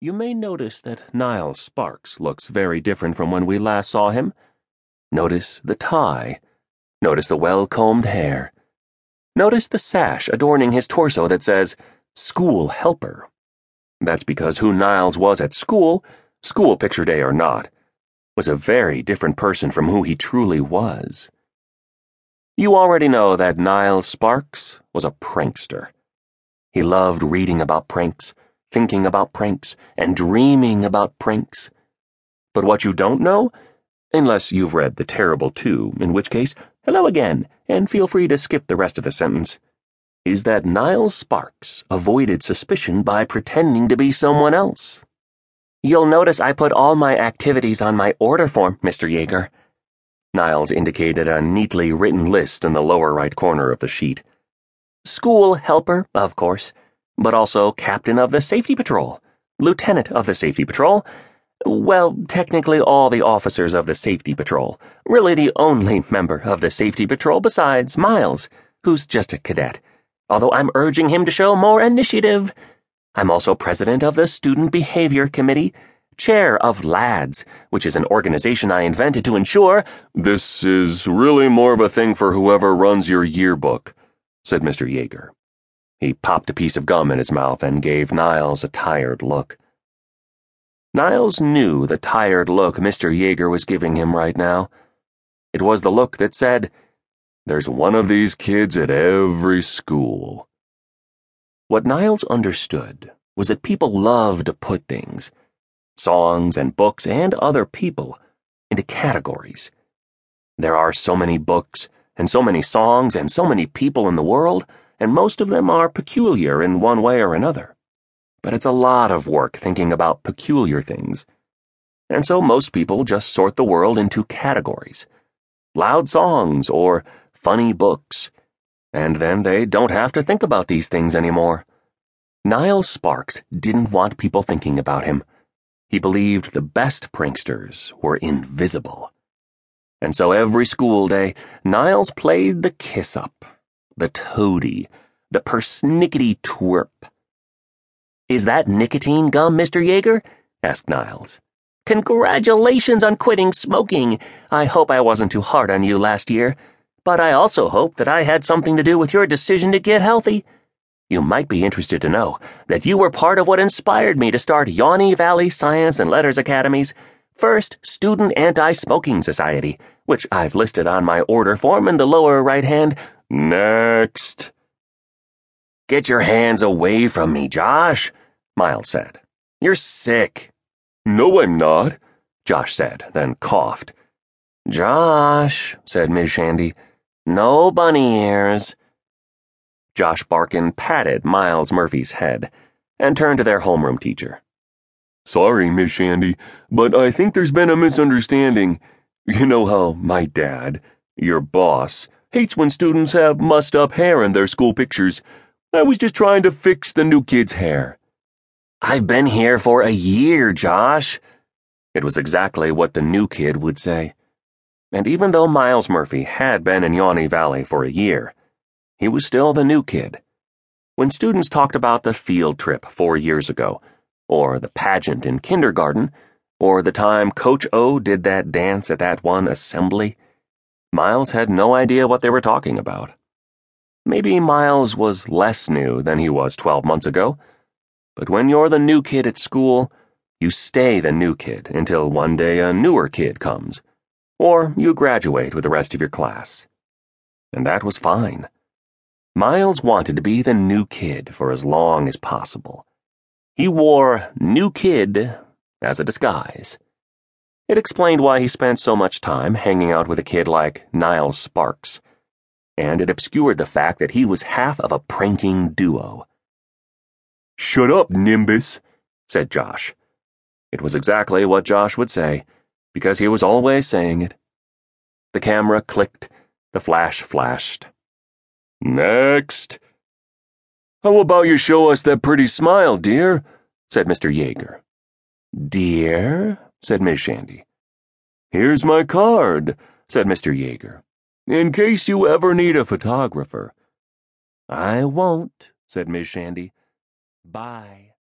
You may notice that Niles Sparks looks very different from when we last saw him. Notice the tie. Notice the well combed hair. Notice the sash adorning his torso that says, School Helper. That's because who Niles was at school, school picture day or not, was a very different person from who he truly was. You already know that Niles Sparks was a prankster. He loved reading about pranks thinking about pranks and dreaming about pranks. But what you don't know, unless you've read The Terrible Two, in which case, hello again, and feel free to skip the rest of the sentence, is that Niles Sparks avoided suspicion by pretending to be someone else. You'll notice I put all my activities on my order form, Mr. Yeager. Niles indicated a neatly written list in the lower right corner of the sheet. School helper, of course but also captain of the safety patrol, lieutenant of the safety patrol. Well, technically, all the officers of the safety patrol. Really, the only member of the safety patrol besides Miles, who's just a cadet. Although I'm urging him to show more initiative. I'm also president of the Student Behavior Committee, chair of LADS, which is an organization I invented to ensure. This is really more of a thing for whoever runs your yearbook, said Mr. Yeager. He popped a piece of gum in his mouth and gave Niles a tired look. Niles knew the tired look Mr. Yeager was giving him right now. It was the look that said, There's one of these kids at every school. What Niles understood was that people love to put things, songs and books and other people, into categories. There are so many books, and so many songs, and so many people in the world and most of them are peculiar in one way or another. But it's a lot of work thinking about peculiar things. And so most people just sort the world into categories loud songs or funny books. And then they don't have to think about these things anymore. Niles Sparks didn't want people thinking about him. He believed the best pranksters were invisible. And so every school day, Niles played the kiss up the toady, the persnickety twerp. Is that nicotine gum, Mr. Yeager? asked Niles. Congratulations on quitting smoking. I hope I wasn't too hard on you last year, but I also hope that I had something to do with your decision to get healthy. You might be interested to know that you were part of what inspired me to start Yawnee Valley Science and Letters Academies First Student Anti Smoking Society, which I've listed on my order form in the lower right hand Next. Get your hands away from me, Josh, Miles said. You're sick. No, I'm not, Josh said, then coughed. Josh, said Miss Shandy, no bunny ears. Josh Barkin patted Miles Murphy's head and turned to their homeroom teacher. Sorry, Miss Shandy, but I think there's been a misunderstanding. You know how my dad, your boss, hates when students have mussed up hair in their school pictures. I was just trying to fix the new kid's hair. I've been here for a year, Josh. It was exactly what the new kid would say. And even though Miles Murphy had been in Yawnee Valley for a year, he was still the new kid. When students talked about the field trip four years ago, or the pageant in kindergarten, or the time Coach O did that dance at that one assembly, Miles had no idea what they were talking about. Maybe Miles was less new than he was 12 months ago, but when you're the new kid at school, you stay the new kid until one day a newer kid comes, or you graduate with the rest of your class. And that was fine. Miles wanted to be the new kid for as long as possible. He wore new kid as a disguise. It explained why he spent so much time hanging out with a kid like Niles Sparks, and it obscured the fact that he was half of a pranking duo. Shut up, Nimbus, said Josh. It was exactly what Josh would say, because he was always saying it. The camera clicked, the flash flashed. Next. How about you show us that pretty smile, dear? said Mr. Yeager. Dear? Said Miss Shandy. Here's my card, said Mr. Yeager, in case you ever need a photographer. I won't, said Miss Shandy. Bye.